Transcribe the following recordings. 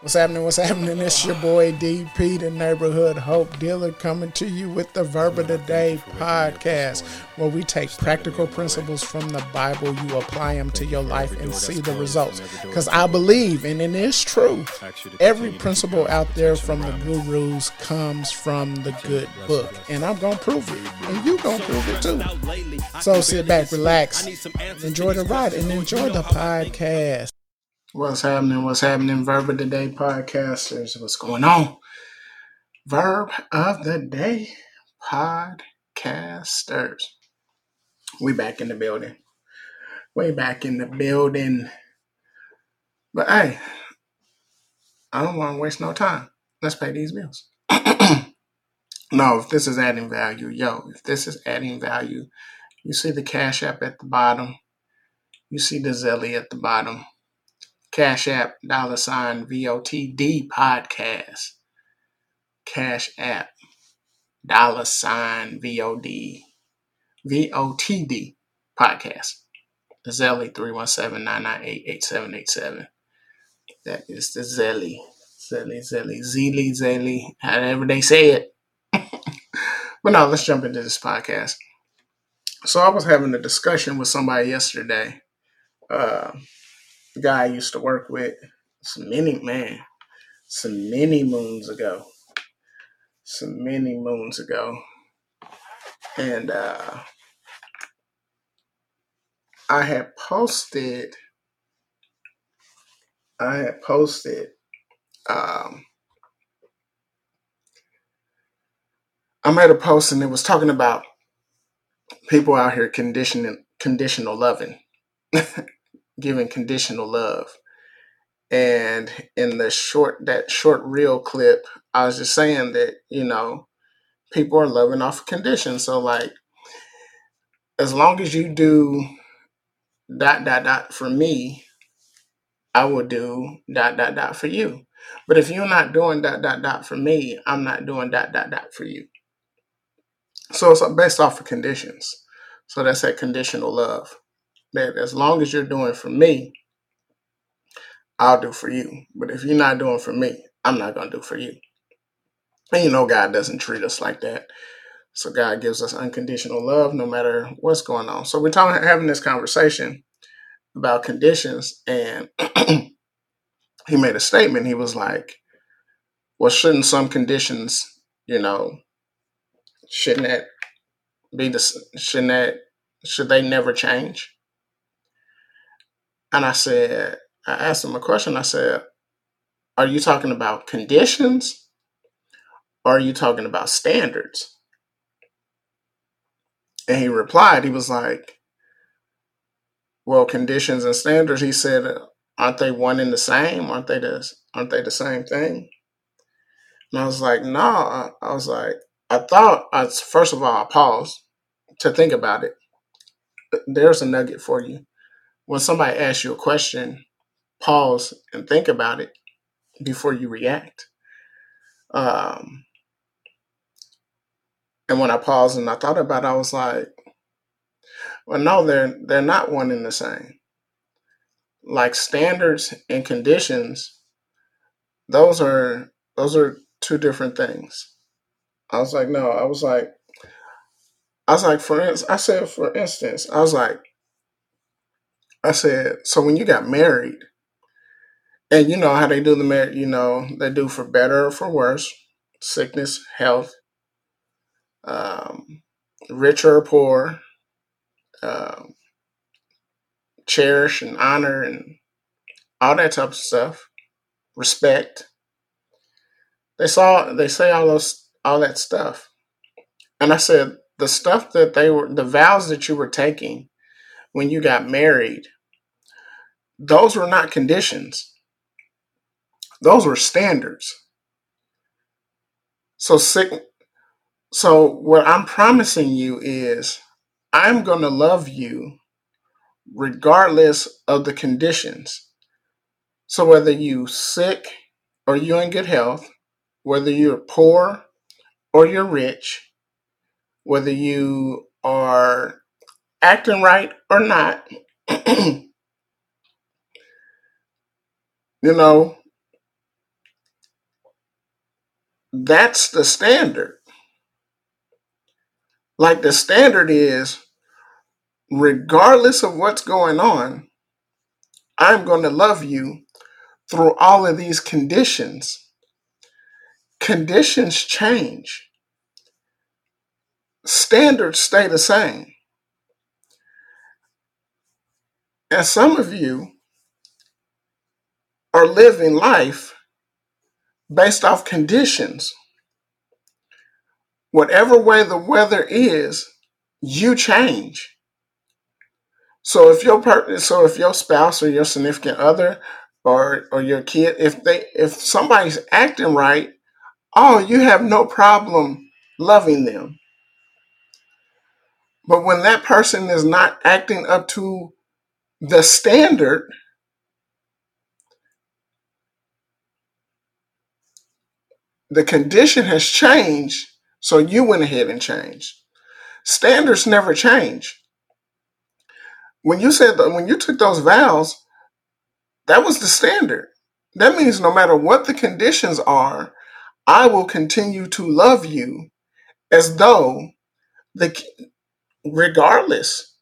What's happening? What's happening? It's your boy DP, the neighborhood hope dealer, coming to you with the Verb of the Day podcast, where we take practical principles from the Bible, you apply them to your life, and see the results. Because I believe, and it is true, every principle out there from the gurus comes from the good book, and I'm gonna prove it, and you're gonna prove it too. So sit back, relax, enjoy the ride, and enjoy the podcast. What's happening? What's happening? Verb of the Day podcasters. What's going on? Verb of the Day podcasters. We back in the building. Way back in the building. But hey, I don't want to waste no time. Let's pay these bills. no, if this is adding value, yo, if this is adding value, you see the Cash App at the bottom. You see the Zelly at the bottom Cash App, dollar sign VOTD podcast. Cash App, dollar sign VOD, VOTD podcast. Zelly 317-998-8787. That is the Zelly. Zelly, Zelly, Zelly, Zelly, however they say it. but no, let's jump into this podcast. So I was having a discussion with somebody yesterday. Uh, guy I used to work with some many man, some many moons ago. Some many moons ago. And uh I had posted I had posted um I made a post and it was talking about people out here conditioning conditional loving. giving conditional love. And in the short that short reel clip, I was just saying that, you know, people are loving off of conditions. So like as long as you do dot dot dot for me, I will do dot dot dot for you. But if you're not doing dot dot dot for me, I'm not doing dot dot dot for you. So it's based off of conditions. So that's that conditional love that as long as you're doing for me, I'll do for you. But if you're not doing for me, I'm not going to do for you. And you know, God doesn't treat us like that. So God gives us unconditional love no matter what's going on. So we're talking, having this conversation about conditions, and he made a statement. He was like, "Well, shouldn't some conditions, you know, shouldn't that be the shouldn't that should they never change?" And I said, I asked him a question. I said, Are you talking about conditions or are you talking about standards? And he replied, He was like, Well, conditions and standards, he said, aren't they one and the same? Aren't they the aren't they the same thing? And I was like, no. I, I was like, I thought I, first of all, I paused to think about it. There's a nugget for you when somebody asks you a question, pause and think about it before you react. Um, and when I paused and I thought about it, I was like, well, no, they're they're not one and the same. Like standards and conditions, those are those are two different things. I was like, no, I was like, I was like, for instance, I said, for instance, I was like, I said, so when you got married, and you know how they do the marriage, you know, they do for better or for worse, sickness, health, um, rich or poor, um, cherish and honor and all that type of stuff, respect. They saw they say all those all that stuff. And I said, the stuff that they were the vows that you were taking when you got married, those were not conditions. Those were standards. So sick so what I'm promising you is I'm going to love you regardless of the conditions. So whether you sick or you're in good health, whether you're poor or you're rich, whether you are acting right or not, you know, That's the standard. Like the standard is, regardless of what's going on, I'm going to love you through all of these conditions. Conditions change, standards stay the same. And some of you are living life based off conditions. Whatever way the weather is, you change. So if your partner, so if your spouse or your significant other or or your kid, if they if somebody's acting right, oh, you have no problem loving them. But when that person is not acting up to the standard, the condition has changed, so you went ahead and changed. Standards never change. When you said that, when you took those vows, that was the standard. That means no matter what the conditions are, I will continue to love you as though the regardless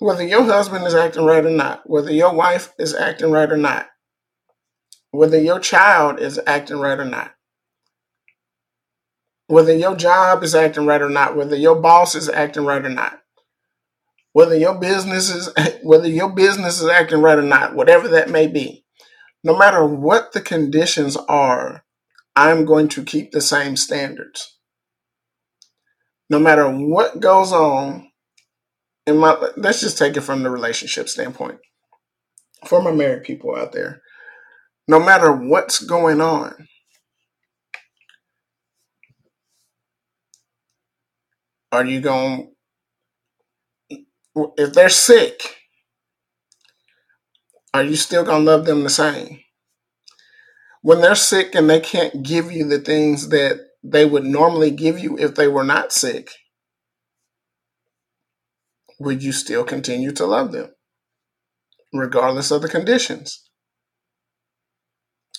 whether your husband is acting right or not, whether your wife is acting right or not, whether your child is acting right or not, whether your job is acting right or not, whether your boss is acting right or not, whether your business is whether your business is acting right or not, whatever that may be. No matter what the conditions are, I'm going to keep the same standards. No matter what goes on in my let's just take it from the relationship standpoint. For my married people out there, no matter what's going on, are you going if they're sick, are you still going to love them the same? When they're sick and they can't give you the things that they would normally give you if they were not sick, would you still continue to love them, regardless of the conditions?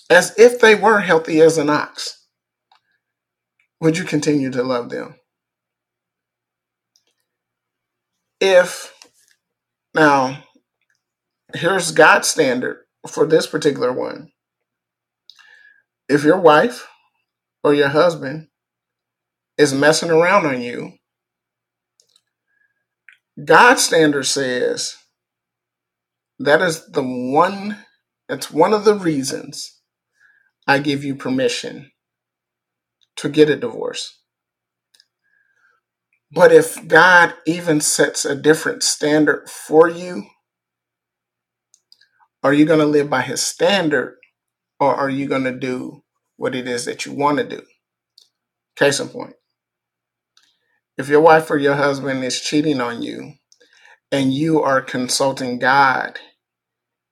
As if they were healthy as an ox, would you continue to love them? If, now, here's God's standard for this particular one. If your wife or your husband is messing around on you, God's standard says that is the one, it's one of the reasons I give you permission to get a divorce. But if God even sets a different standard for you, are you going to live by his standard or are you going to do what it is that you want to do? Case in point. If your wife or your husband is cheating on you and you are consulting God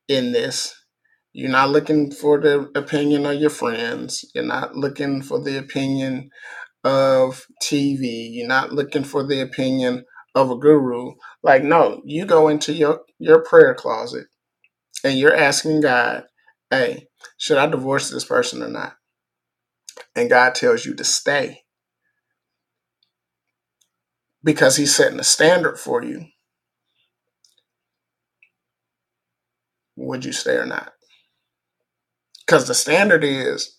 in this, you're not looking for the opinion of your friends. You're not looking for the opinion of TV. You're not looking for the opinion of a guru. Like, no, you go into your, your prayer closet and you're asking God, hey, should I divorce this person or not? And God tells you to stay because he's setting a standard for you, would you stay or not? Because the standard is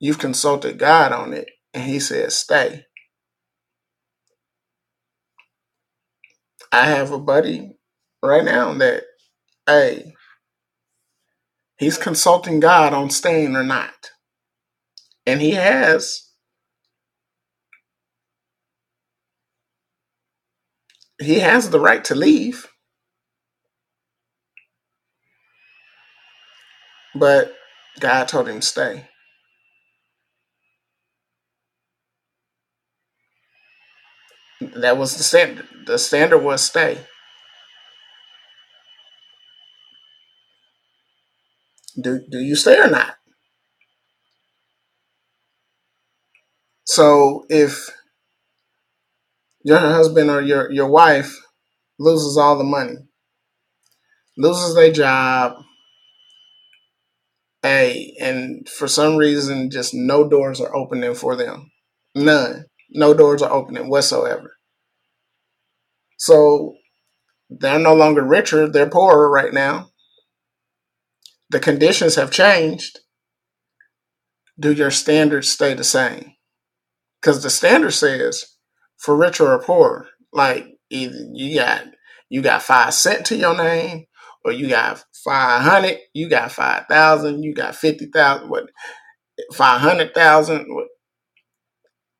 you've consulted God on it and he says stay. I have a buddy right now that, hey, he's consulting God on staying or not. And he has he has the right to leave. But God told him to stay. That was the standard. The standard was stay. Do do you stay or not? So if your husband or your, your wife loses all the money, loses their job, hey, and for some reason, just no doors are opening for them. None. No doors are opening whatsoever. So they're no longer richer, they're poorer right now. The conditions have changed. Do your standards stay the same? Because the standard says for richer or poor, like either you got you got five cent to your name, or you got five hundred, you got five thousand, you got fifty thousand, what five hundred thousand.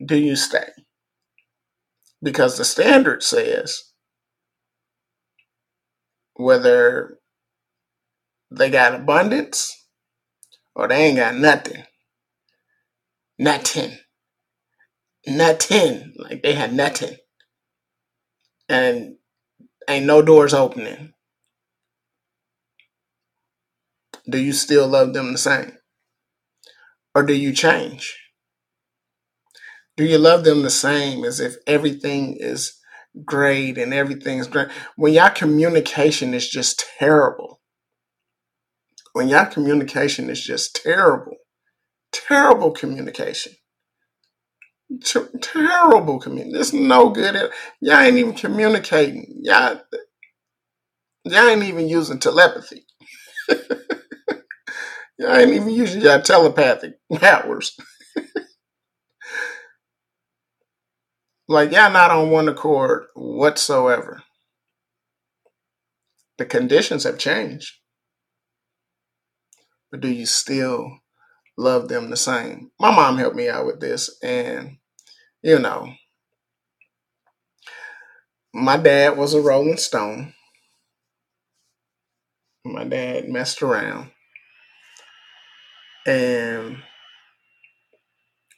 Do you stay? Because the standard says whether they got abundance or they ain't got nothing. Nothing. Nothing. Like they had nothing. And ain't no doors opening. Do you still love them the same? Or do you change? Do you love them the same as if everything is great and everything's great? When your communication is just terrible, when your communication is just terrible, terrible communication, Terrible communication. There's no good at y'all ain't even communicating. Y'all, y'all ain't even using telepathy. y'all ain't even using your telepathic powers. like y'all not on one accord whatsoever. The conditions have changed. But do you still love them the same? My mom helped me out with this and you know, my dad was a Rolling Stone. My dad messed around. And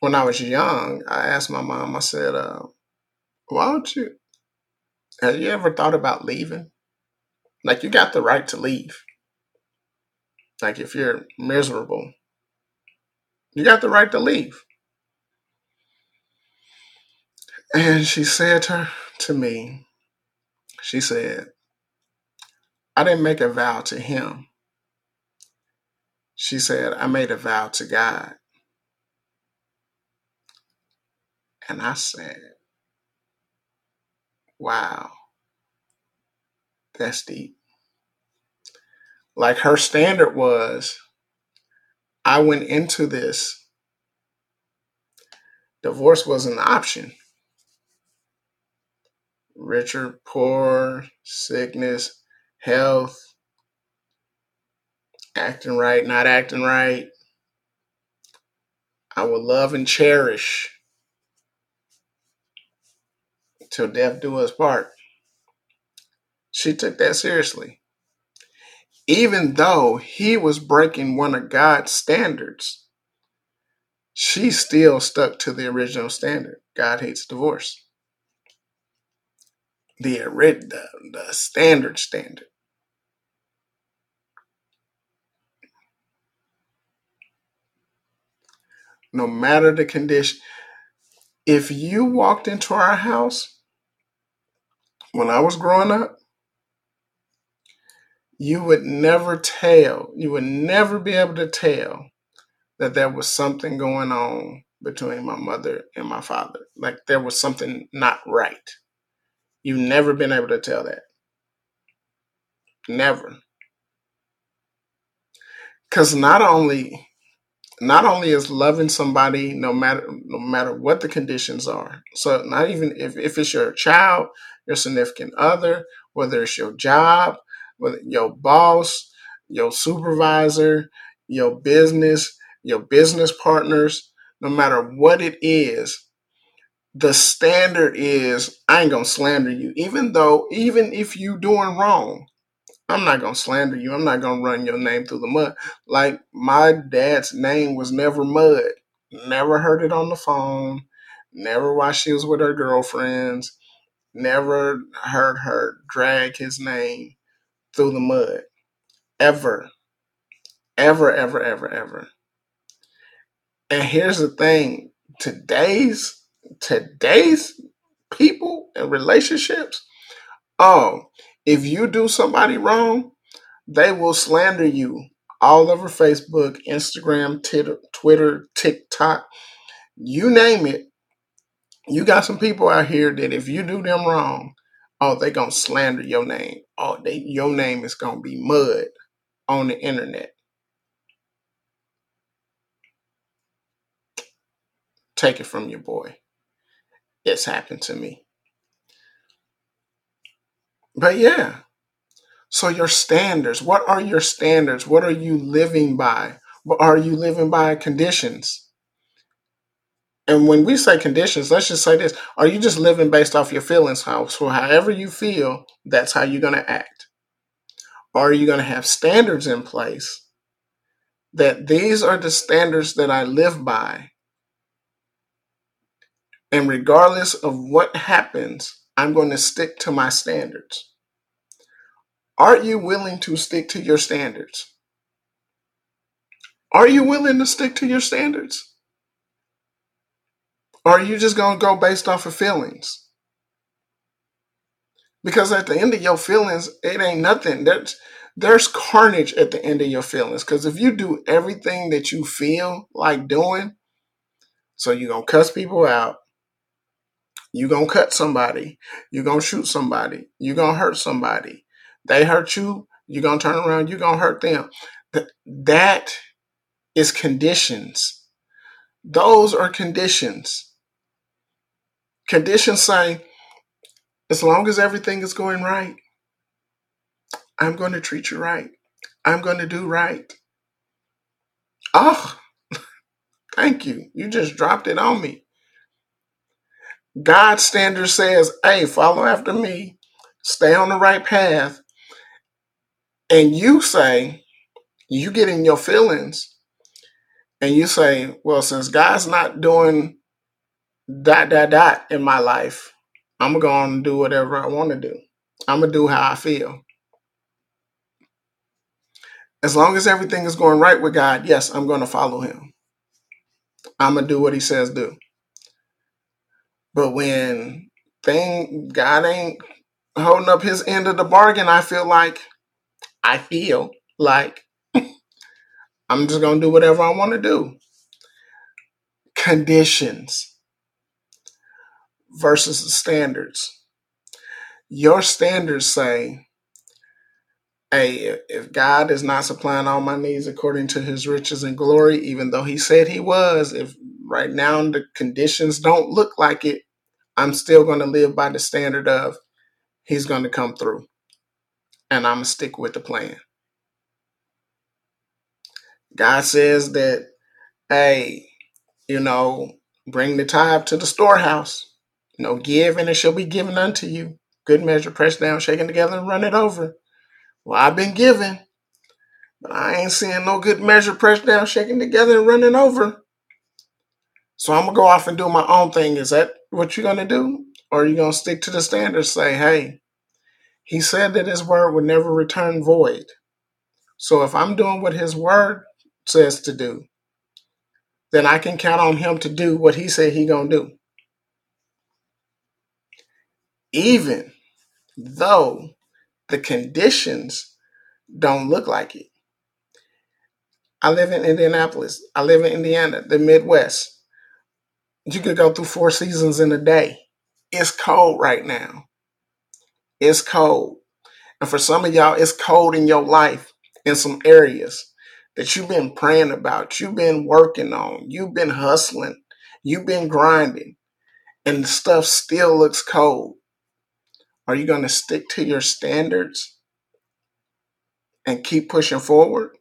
when I was young, I asked my mom, I said, uh, why don't you, have you ever thought about leaving? Like, you got the right to leave. Like, if you're miserable, you got the right to leave. And she said to, to me, she said, I didn't make a vow to him. She said, I made a vow to God. And I said, wow, that's deep. Like her standard was, I went into this, divorce was an option richer, poor, sickness, health, acting right, not acting right. I will love and cherish till death do us part. She took that seriously. Even though he was breaking one of God's standards, she still stuck to the original standard. God hates divorce the the, the standard standard. No matter the condition, if you walked into our house when I was growing up, you would never tell, you would never be able to tell that there was something going on between my mother and my father. Like there was something not right. You've never been able to tell that. Never. Cause not only not only is loving somebody no matter no matter what the conditions are. So not even if, if it's your child, your significant other, whether it's your job, whether your boss, your supervisor, your business, your business partners, no matter what it is, the standard is I ain't gonna slander you, even though even if you doing wrong, I'm not gonna slander you. I'm not gonna run your name through the mud. Like my dad's name was never mud. Never heard it on the phone. Never while she was with her girlfriends. Never heard her drag his name through the mud. Ever. Ever, ever, ever, ever. And here's the thing today's today's people and relationships, oh, if you do somebody wrong, they will slander you all over Facebook, Instagram, Twitter, TikTok, you name it. You got some people out here that if you do them wrong, oh, they gonna slander your name. Oh, they your name is gonna be mud on the internet. Take it from your boy. It's happened to me. But yeah. So your standards, what are your standards? What are you living by? Are you living by conditions? And when we say conditions, let's just say this. Are you just living based off your feelings? How so however you feel, that's how you're gonna act. Or are you gonna have standards in place that these are the standards that I live by? And regardless of what happens, I'm going to stick to my standards. Are you willing to stick to your standards? Are you willing to stick to your standards? Or are you just going to go based off of feelings? Because at the end of your feelings, it ain't nothing. There's, there's carnage at the end of your feelings. Because if you do everything that you feel like doing, so you're going to cuss people out, you're going to cut somebody, you're going to shoot somebody, you're going to hurt somebody, they hurt you, you're going to turn around, you're going to hurt them. That is conditions. Those are conditions. Conditions say, as long as everything is going right, I'm going to treat you right. I'm going to do right. Oh, thank you. You just dropped it on me. God's standard says, hey, follow after me, stay on the right path, and you say, you get in your feelings and you say, well, since God's not doing dot, dot, dot in my life, I'm going to do whatever I want to do. I'm going to do how I feel. As long as everything is going right with God, yes, I'm going to follow him. I'm going to do what he says do. But when thing God ain't holding up his end of the bargain, I feel like I feel like I'm just to do whatever I want to do. Conditions versus the standards. Your standards say, hey, if God is not supplying all my needs according to his riches and glory, even though he said he was, if right now the conditions don't look like it, I'm still going to live by the standard of he's going to come through. And I'm going to stick with the plan. God says that, hey, you know, bring the tithe to the storehouse. You know, give and it shall be given unto you. Good measure, pressed down, shaken together, and run it over. Well, I've been given, but I ain't seeing no good measure, pressed down, shaken together, and running over. So I'm gonna go off and do my own thing. Is that what you're gonna do? Or are you gonna stick to the standards? Say, hey, he said that his word would never return void. So if I'm doing what his word says to do, then I can count on him to do what he said he gonna do. Even though the conditions don't look like it. I live in Indianapolis. I live in Indiana, the Midwest. You could go through four seasons in a day. It's cold right now. It's cold. And for some of y'all, it's cold in your life in some areas that you've been praying about, you've been working on, you've been hustling, you've been grinding, and the stuff still looks cold. Are you going to stick to your standards and keep pushing forward?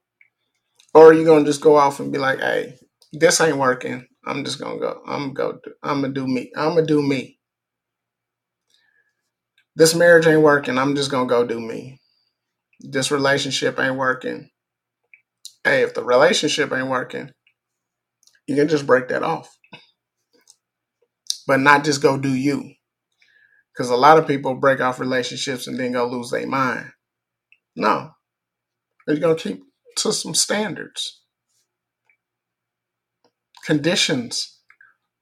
Or are you going to just go off and be like, hey, this ain't working. I'm just to go. I'm to go. I'm to do me. I'm to do me. This marriage ain't working. I'm just to go do me. This relationship ain't working hey, if the relationship ain't working, you can just break that off. But not just go do you. Because a lot of people break off relationships and then go lose their mind. No. You're to keep to some standards. Conditions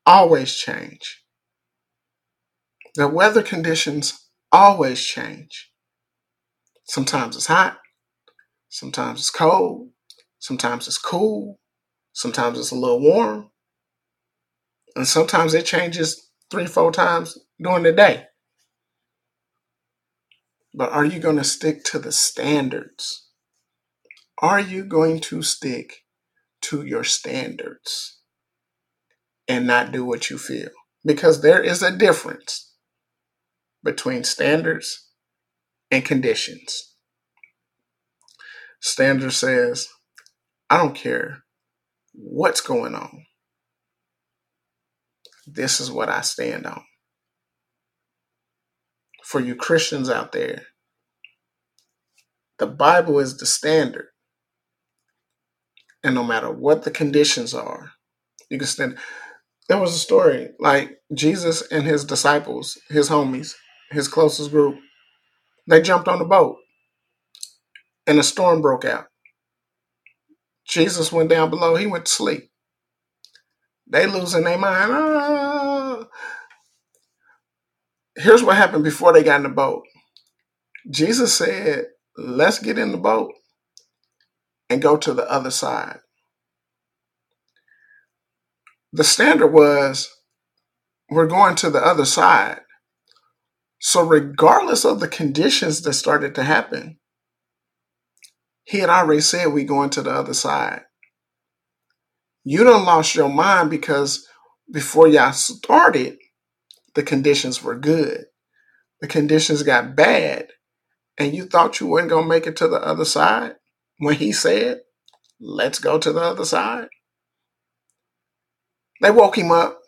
always change. The weather conditions always change. Sometimes it's hot, sometimes it's cold, Sometimes it's cool. Sometimes it's a little warm. And sometimes it changes three, four times during the day. But are you going to stick to the standards? Are you going to stick to your standards and not do what you feel? Because there is a difference between standards and conditions. Standard says, I don't care what's going on. This is what I stand on. For you Christians out there, the Bible is the standard. And no matter what the conditions are, you can stand. There was a story like Jesus and his disciples, his homies, his closest group, they jumped on the boat and a storm broke out. Jesus went down below, he went to sleep. They losing their mind. Ah. Here's what happened before they got in the boat. Jesus said, Let's get in the boat and go to the other side. The standard was we're going to the other side. So, regardless of the conditions that started to happen, he had already said we going to the other side. You done lost your mind because before y'all started, the conditions were good. The conditions got bad, and you thought you weren't gonna make it to the other side when he said, Let's go to the other side. They woke him up.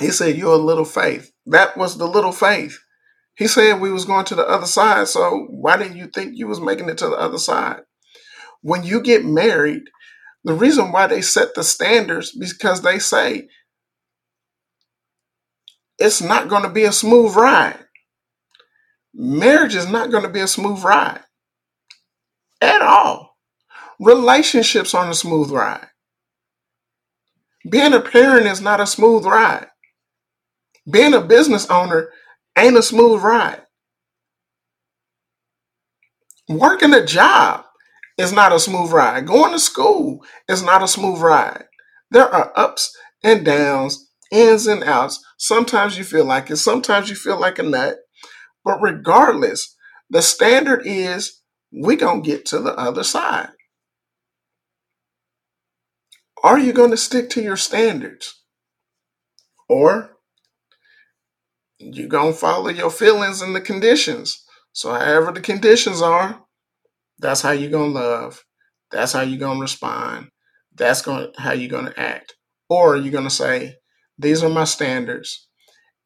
He said, You're a little faith. That was the little faith. He said we was going to the other side, so why didn't you think you was making it to the other side? When you get married, the reason why they set the standards because they say it's not going to be a smooth ride. Marriage is not going to be a smooth ride at all. Relationships aren't a smooth ride. Being a parent is not a smooth ride. Being a business owner ain't a smooth ride. Working a job is not a smooth ride. Going to school is not a smooth ride. There are ups and downs, ins and outs. Sometimes you feel like it, sometimes you feel like a nut. But regardless, the standard is we're going to get to the other side. Are you going to stick to your standards? Or you're going to follow your feelings and the conditions. So, however the conditions are, that's how you're going to love. That's how you're going to respond. That's going how you're going to act. Or you're going to say, these are my standards.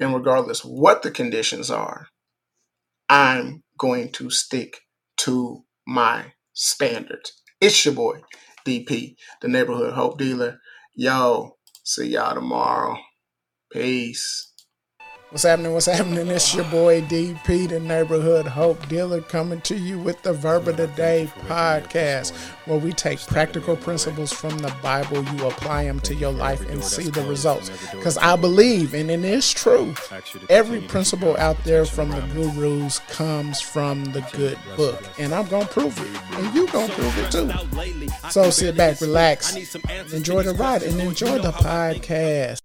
And regardless what the conditions are, I'm going to stick to my standards. It's your boy, DP, the neighborhood hope dealer. Yo, see y'all tomorrow. Peace. What's happening? What's happening? It's your boy DP, the neighborhood hope dealer, coming to you with the Verb of the Day podcast, where we take practical principles from the Bible, you apply them to your life, and see the results. Because I believe, and it is true, every principle out there from the gurus comes from the good book, and I'm gonna prove it, and you gonna prove it too. So sit back, relax, enjoy the ride, and enjoy the podcast.